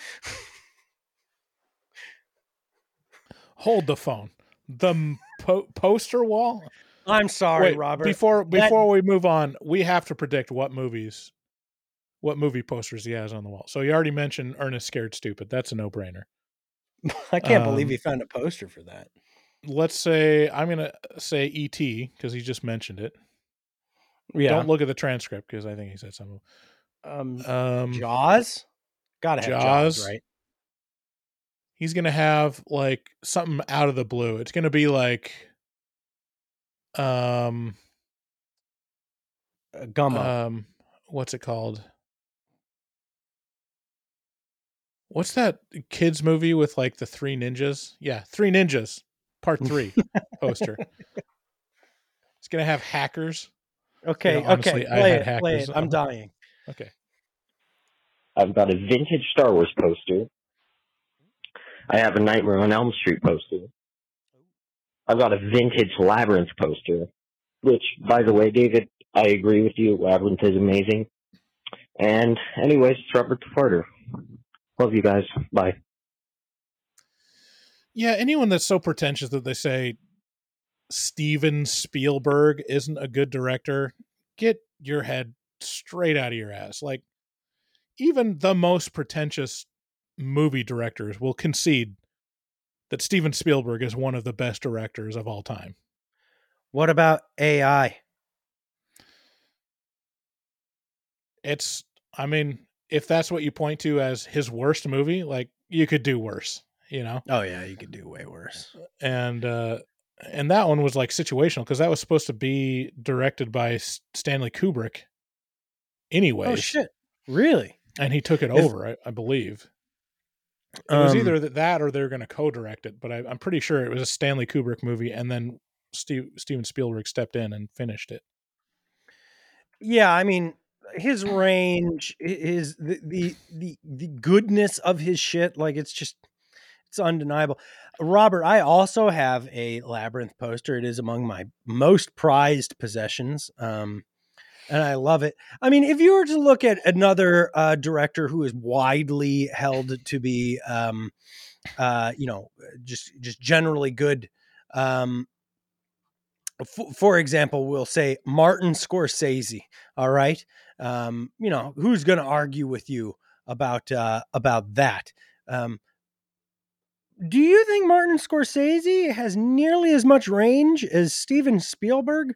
Hold the phone. The po- poster wall. I'm sorry, Wait, Robert. Before That- before we move on, we have to predict what movies, what movie posters he has on the wall. So you already mentioned Ernest Scared Stupid. That's a no brainer. I can't believe um, he found a poster for that. Let's say I'm gonna say E.T. because he just mentioned it. Yeah. Don't look at the transcript because I think he said something. Um, Um, Jaws, gotta have Jaws, Jaws. right? He's gonna have like something out of the blue. It's gonna be like, um, Uh, Gummo. um, what's it called? What's that kids movie with like the three ninjas? Yeah, Three Ninjas, Part Three poster. It's gonna have hackers. okay, know, honestly, okay, I play had it, play it. hackers I'm on- dying. Okay, I've got a vintage Star Wars poster. I have a Nightmare on Elm Street poster. I've got a vintage Labyrinth poster, which, by the way, David, I agree with you. Labyrinth is amazing. And, anyways, it's Robert the Farter. Love you guys. Bye. yeah. Anyone that's so pretentious that they say Steven Spielberg isn't a good director, get your head straight out of your ass. Like, even the most pretentious movie directors will concede that Steven Spielberg is one of the best directors of all time. What about AI? It's, I mean, if that's what you point to as his worst movie, like you could do worse, you know? Oh yeah, you could do way worse. And, uh, and that one was like situational because that was supposed to be directed by S- Stanley Kubrick anyway. Oh shit, really? And he took it If- over, I, I believe. It was Um, either that or they're going to co-direct it, but I, I'm pretty sure it was a Stanley Kubrick movie, and then Steve, Steven Spielberg stepped in and finished it. Yeah, I mean, his range, i- his the the the, the goodness of his shit, like it's just it's undeniable. Robert, I also have a labyrinth poster. It is among my most prized possessions. Um and I love it. I mean, if you were to look at another uh, director who is widely held to be, um, uh, you know, just just generally good, um, f- for example, we'll say Martin Scorsese. All right, um, you know, who's going to argue with you about uh, about that? Um, do you think Martin Scorsese has nearly as much range as Steven Spielberg?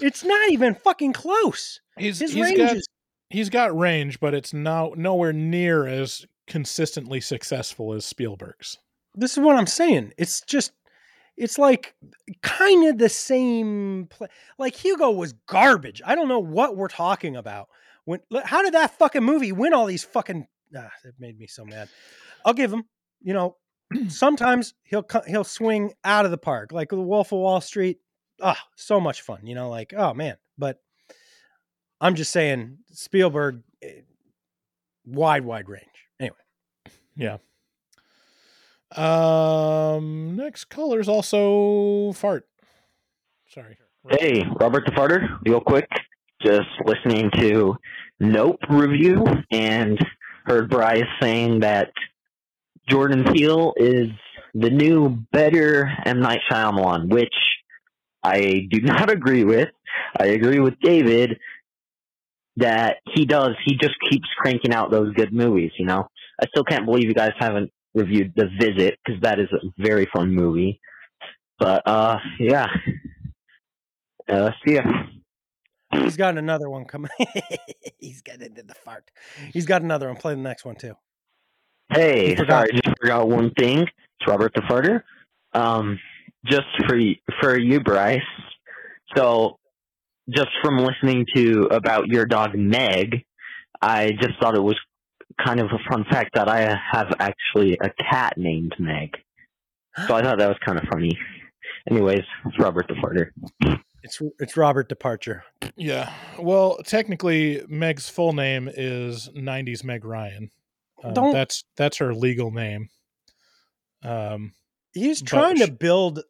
It's not even fucking close. He's His he's range got is he's got range, but it's now nowhere near as consistently successful as Spielberg's. this is what I'm saying. It's just, it's like kind of the same. Play. Like Hugo was garbage. I don't know what we're talking about. When how did that fucking movie win all these fucking? Ah, it made me so mad. I'll give him. You know, sometimes he'll he'll swing out of the park, like the Wolf of Wall Street. Ah, so much fun. You know, like oh man. But I'm just saying, Spielberg, eh, wide wide range. Anyway. Yeah. Um. Next color's also fart. Sorry. Hey, Robert the Farter, real quick. Just listening to Nope review and heard Bryce saying that Jordan Peele is the new, better M. Night Shyamalan, which I do not agree with. I agree with David that he does, he just keeps cranking out those good movies, you know? I still can't believe you guys haven't reviewed The Visit, because that is a very fun movie. But uh, yeah. Uh, see ya. He's got another one coming. He's got into the fart. He's got another one. Play the next one too. Hey, sorry, I just forgot one thing. It's Robert the Farter. Um, just for for you, Bryce. So, just from listening to about your dog Meg, I just thought it was kind of a fun fact that I have actually a cat named Meg. So I thought that was kind of funny. Anyways, it's Robert Departure. It's it's Robert Departure. Yeah. Well, technically, Meg's full name is '90s Meg Ryan. Um, Don't- that's that's her legal name. Um, He's but trying to build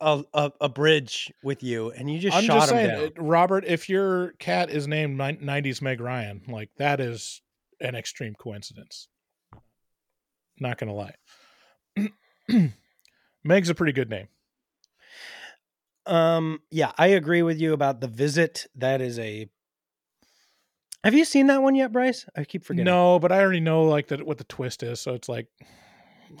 a, a a bridge with you, and you just I'm shot just him saying, down. uh, Robert. If your cat is named '90s Meg Ryan, like that is an extreme coincidence. Not gonna lie. Meg's a pretty good name. Um, yeah, I agree with you about the visit. That is a. Have you seen that one yet, Bryce? I keep forgetting. No, but I already know like that what the twist is, so it's like,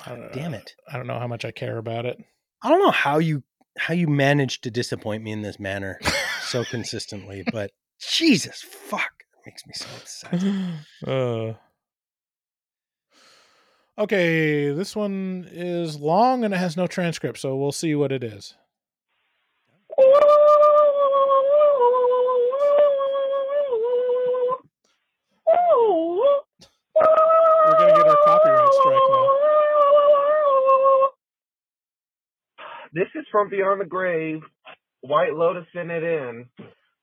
I don't, Damn it! I don't know how much I care about it. I don't know how you how you managed to disappoint me in this manner so consistently, but Jesus fuck, it makes me so upset. uh, okay, this one is long and it has no transcript, so we'll see what it is. This is from Beyond the Grave. White Lotus sent it in.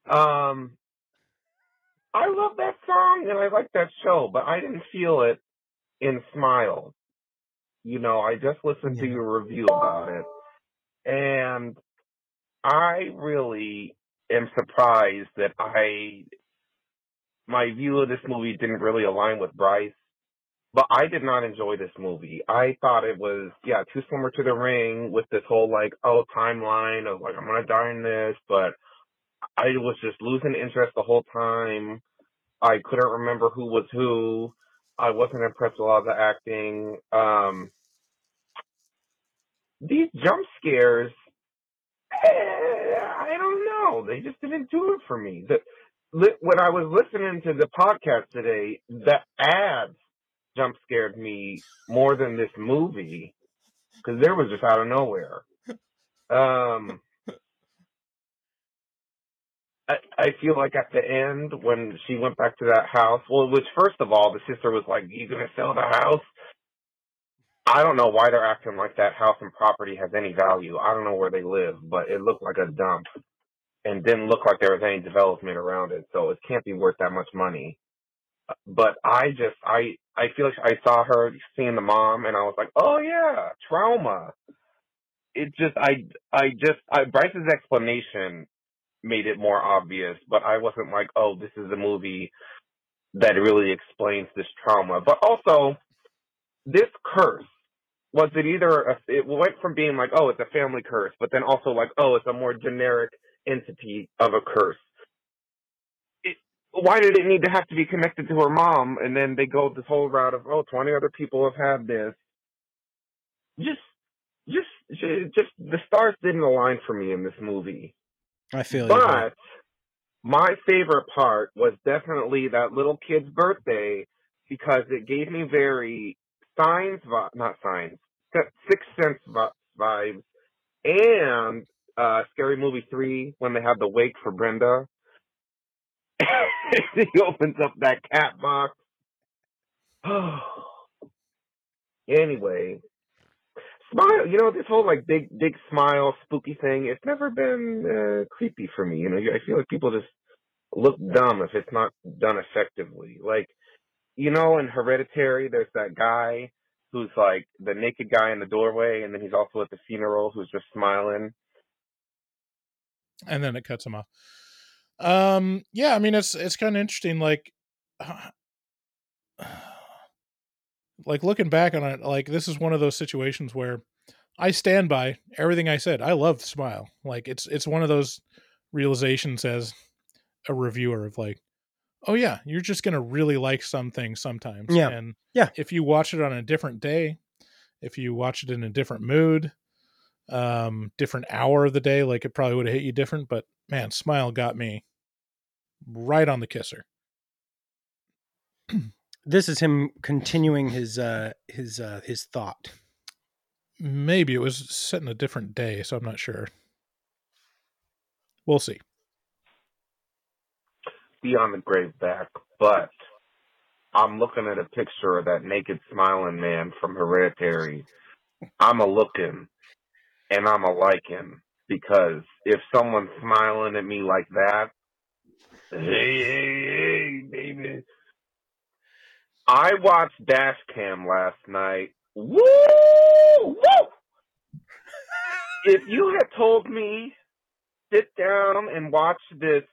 Um, I love that song and I like that show, but I didn't feel it in Smile. You know, I just listened to your review about it, and I really am surprised that I my view of this movie didn't really align with Bryce. But I did not enjoy this movie. I thought it was, yeah, too similar to The Ring with this whole like, oh, timeline of like, I'm gonna die in this, but I was just losing interest the whole time. I couldn't remember who was who. I wasn't impressed with a lot of the acting. Um, these jump scares, eh, I don't know. They just didn't do it for me. The, when I was listening to the podcast today, the ads jump scared me more than this movie because there was just out of nowhere. Um, I, I feel like at the end when she went back to that house, well, it was first of all the sister was like, "You gonna sell the house?" I don't know why they're acting like that house and property has any value. I don't know where they live, but it looked like a dump and didn't look like there was any development around it, so it can't be worth that much money. But I just, I, I feel like I saw her seeing the mom, and I was like, oh yeah, trauma. It just, I, I just, I, Bryce's explanation made it more obvious, but I wasn't like, oh, this is a movie that really explains this trauma. But also, this curse was it either a, it went from being like, oh, it's a family curse, but then also like, oh, it's a more generic entity of a curse. Why did it need to have to be connected to her mom? And then they go this whole route of, oh, 20 other people have had this. Just, just, just the stars didn't align for me in this movie. I feel you. But my favorite part was definitely that little kid's birthday because it gave me very signs, not signs, Sixth Sense vibes, and uh, Scary Movie three when they have the wake for Brenda. he opens up that cat box. anyway, smile. You know this whole like big, big smile, spooky thing. It's never been uh, creepy for me. You know, I feel like people just look dumb if it's not done effectively. Like, you know, in Hereditary, there's that guy who's like the naked guy in the doorway, and then he's also at the funeral who's just smiling. and then it cuts him off. Um, yeah, I mean it's it's kind of interesting. Like, like looking back on it, like this is one of those situations where I stand by everything I said. I love Smile. Like it's it's one of those realizations as a reviewer of like, oh yeah, you're just gonna really like some things sometimes. Yeah. and Yeah. if you watch it on a different day, if you watch it in a different mood, um, different hour of the day, like it probably would have hit you different. But man, Smile got me right on the kisser. This is him continuing his uh his uh his thought. Maybe it was set in a different day, so I'm not sure. We'll see. Beyond the grave back, but I'm looking at a picture of that naked smiling man from Hereditary. I'm a looking and I'm a liking because if someone's smiling at me like that, hey, hey, hey, baby. I watched Dash Cam last night. Woo! Woo! if you had told me sit down and watch this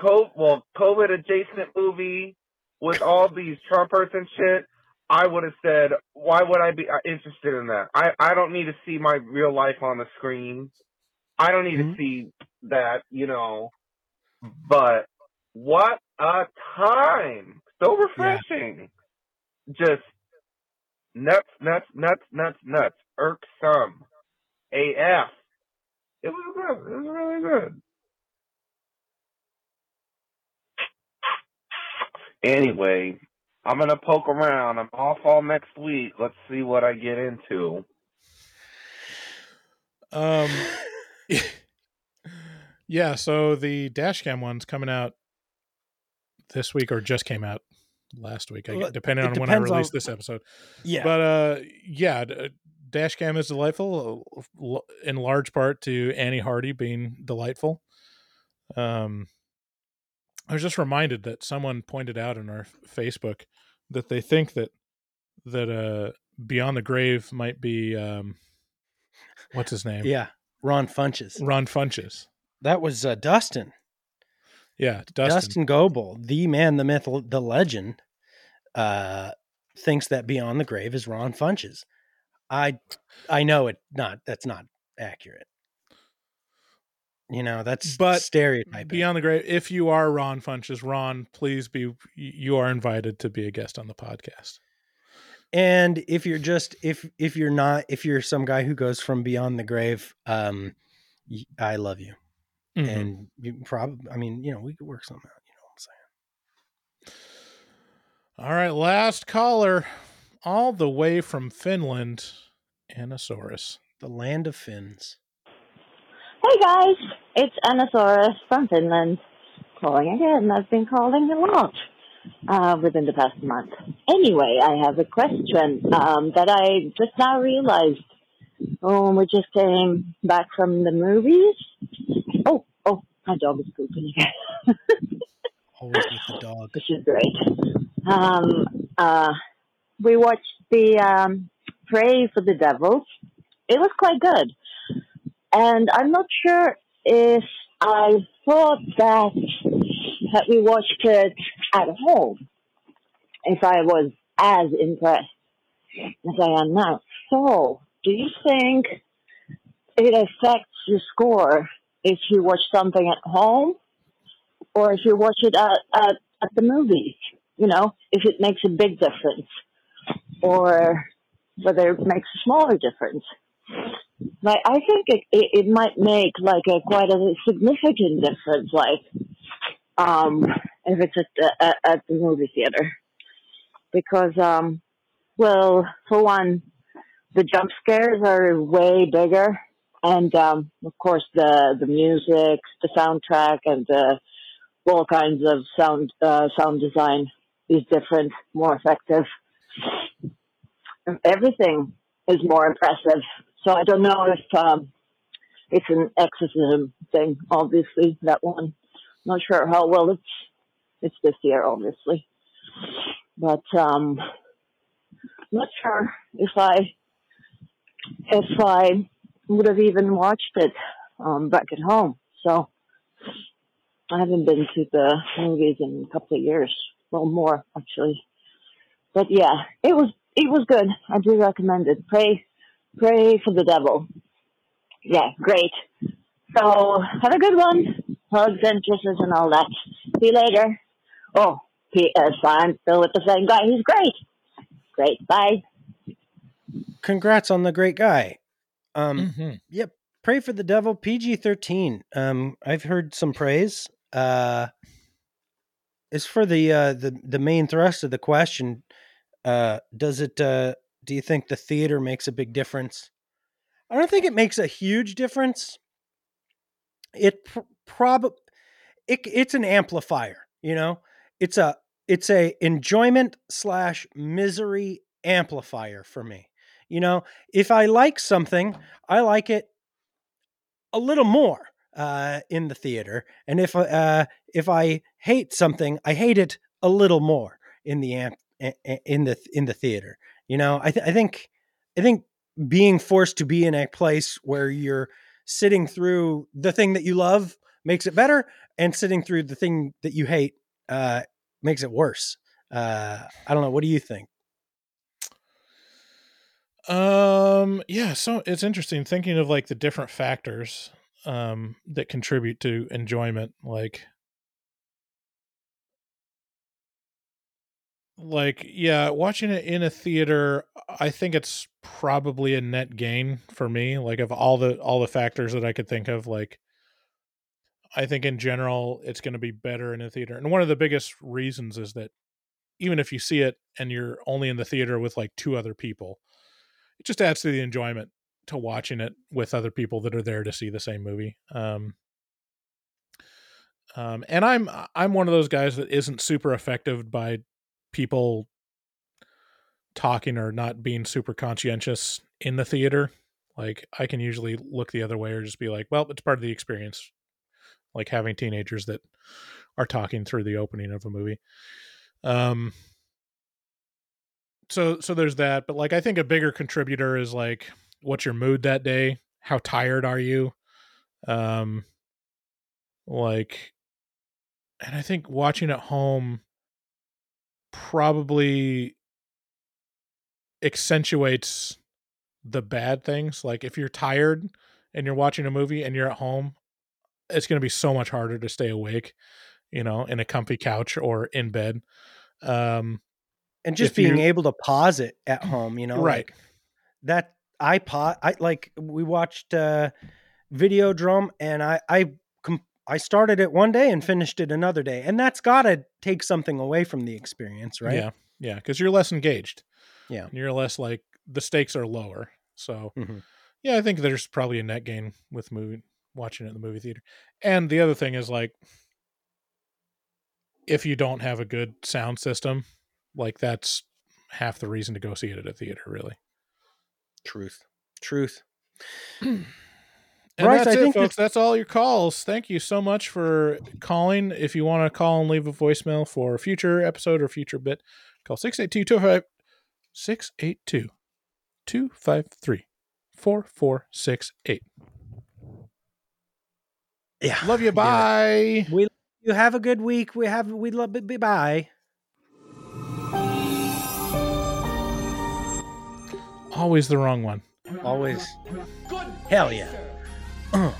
COVID, well, COVID adjacent movie with all these Trumpers and shit, I would have said, why would I be uh, interested in that? I, I don't need to see my real life on the screen. I don't need to see that, you know. But what a time. So refreshing. Just nuts, nuts, nuts, nuts, nuts. Irksome. AF. It was good. It was really good. Anyway, I'm gonna poke around. I'm off all next week. Let's see what I get into. Um, yeah. So the dashcam one's coming out this week, or just came out last week, I guess, depending on when I depends on- release this episode. Yeah. But uh, yeah, d- dashcam is delightful, uh, in large part to Annie Hardy being delightful. Um, I was just reminded that someone pointed out in our Facebook that they think that that uh Beyond the Grave might be um what's his name? Yeah, Ron Funches. Ron Funches. That was uh, Dustin. Yeah, Dustin. Dustin. Goebel, the man, the myth, the legend, uh, thinks that Beyond the Grave is Ron Funches. I I know it not that's not accurate. You know, that's But stereotyping. Beyond the Grave, if you are Ron Funches, Ron, please be you are invited to be a guest on the podcast. And if you're just if if you're not if you're some guy who goes from beyond the grave, um, I love you, Mhm. and you probably I mean you know we could work something out. You know what I'm saying? All right, last caller, all the way from Finland, Anasaurus. The land of fins. Hey guys, it's Anasaurus from Finland calling again. I've been calling a lot uh, within the past month. Anyway, I have a question um, that I just now realized when we just came back from the movies. Oh, oh, my dog is pooping again. Always with the dog. Which is great. Um, uh, we watched the um, Prey for the Devils. It was quite good. And I'm not sure if I thought that that we watched it at home, if I was as impressed as I am now. So, do you think it affects your score if you watch something at home or if you watch it at, at, at the movies? You know, if it makes a big difference or whether it makes a smaller difference. Like, I think it, it, it might make like a quite a significant difference, like, um, if it's at the, at, the movie theater. Because, um, well, for one, the jump scares are way bigger. And, um, of course, the, the music, the soundtrack, and the, all kinds of sound, uh, sound design is different, more effective. Everything is more impressive. So I don't know if, um, it's an exorcism thing, obviously, that one. Not sure how well it's, it's this year, obviously. But, um, not sure if I, if I would have even watched it, um, back at home. So I haven't been to the movies in a couple of years. Well, more, actually. But yeah, it was, it was good. I do recommend it. Prey, prey for the devil. Yeah, great. So have a good one. Hugs and kisses and all that. See you later. Oh, P.S. I'm still with the same guy. He's great. Great. Bye. Congrats on the great guy. Um, Mhm. Yep. Prey for the Devil, PG thirteen. Um, I've heard some praise. Uh, as for the uh, the the main thrust of the question, uh, does it? Uh, do you think the theater makes a big difference? I don't think it makes a huge difference. It pr- prob it, it's an amplifier. You know, it's a it's a enjoyment slash misery amplifier for me. You know, if I like something, I like it a little more uh, in the theater, and if uh, if I hate something, I hate it a little more in the amp in the in the theater. You know, I th- I think I think being forced to be in a place where you're sitting through the thing that you love makes it better, and sitting through the thing that you hate uh, makes it worse. Uh, I don't know. What do you think? Um, yeah, so it's interesting thinking of like the different factors um that contribute to enjoyment like like yeah, watching it in a theater, I think it's probably a net gain for me like of all the all the factors that I could think of like I think in general it's going to be better in a theater. And one of the biggest reasons is that even if you see it and you're only in the theater with like two other people, it just adds to the enjoyment to watching it with other people that are there to see the same movie. Um, um, and I'm I'm one of those guys that isn't super affected by people talking or not being super conscientious in the theater. Like I can usually look the other way or just be like, well, it's part of the experience. Like having teenagers that are talking through the opening of a movie. Um, so so there's that but like i think a bigger contributor is like what's your mood that day how tired are you um like and i think watching at home probably accentuates the bad things like if you're tired and you're watching a movie and you're at home it's going to be so much harder to stay awake you know in a comfy couch or in bed um and just being able to pause it at home you know Right. like that i pause i like we watched uh videodrome and i i i started it one day and finished it another day and that's gotta take something away from the experience right Yeah, yeah, because you're less engaged. Yeah. and you're less like the stakes are lower. So, Mhm. yeah, I think there's probably a net gain with movie watching it in the movie theater. And the other thing is like, if you don't have a good sound system, like that's half the reason to go see it at a theater, really. truth truth And Bryce, that's I it, think folks. That's all your calls. Thank you so much for calling. If you want to call and leave a voicemail for a future episode or future bit, call 682 682 253 4468. yeah Love you. Bye. we you have a good week we have we love it bye Always the wrong one. always hell yeah Uh.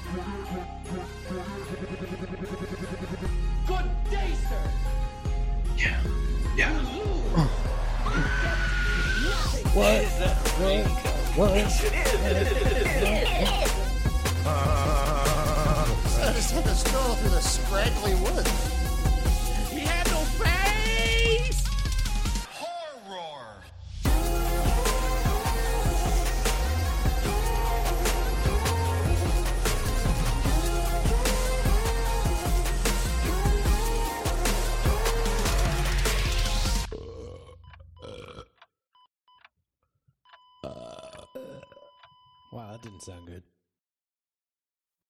What? What? I just had to stroll through the scraggly woods. Wow,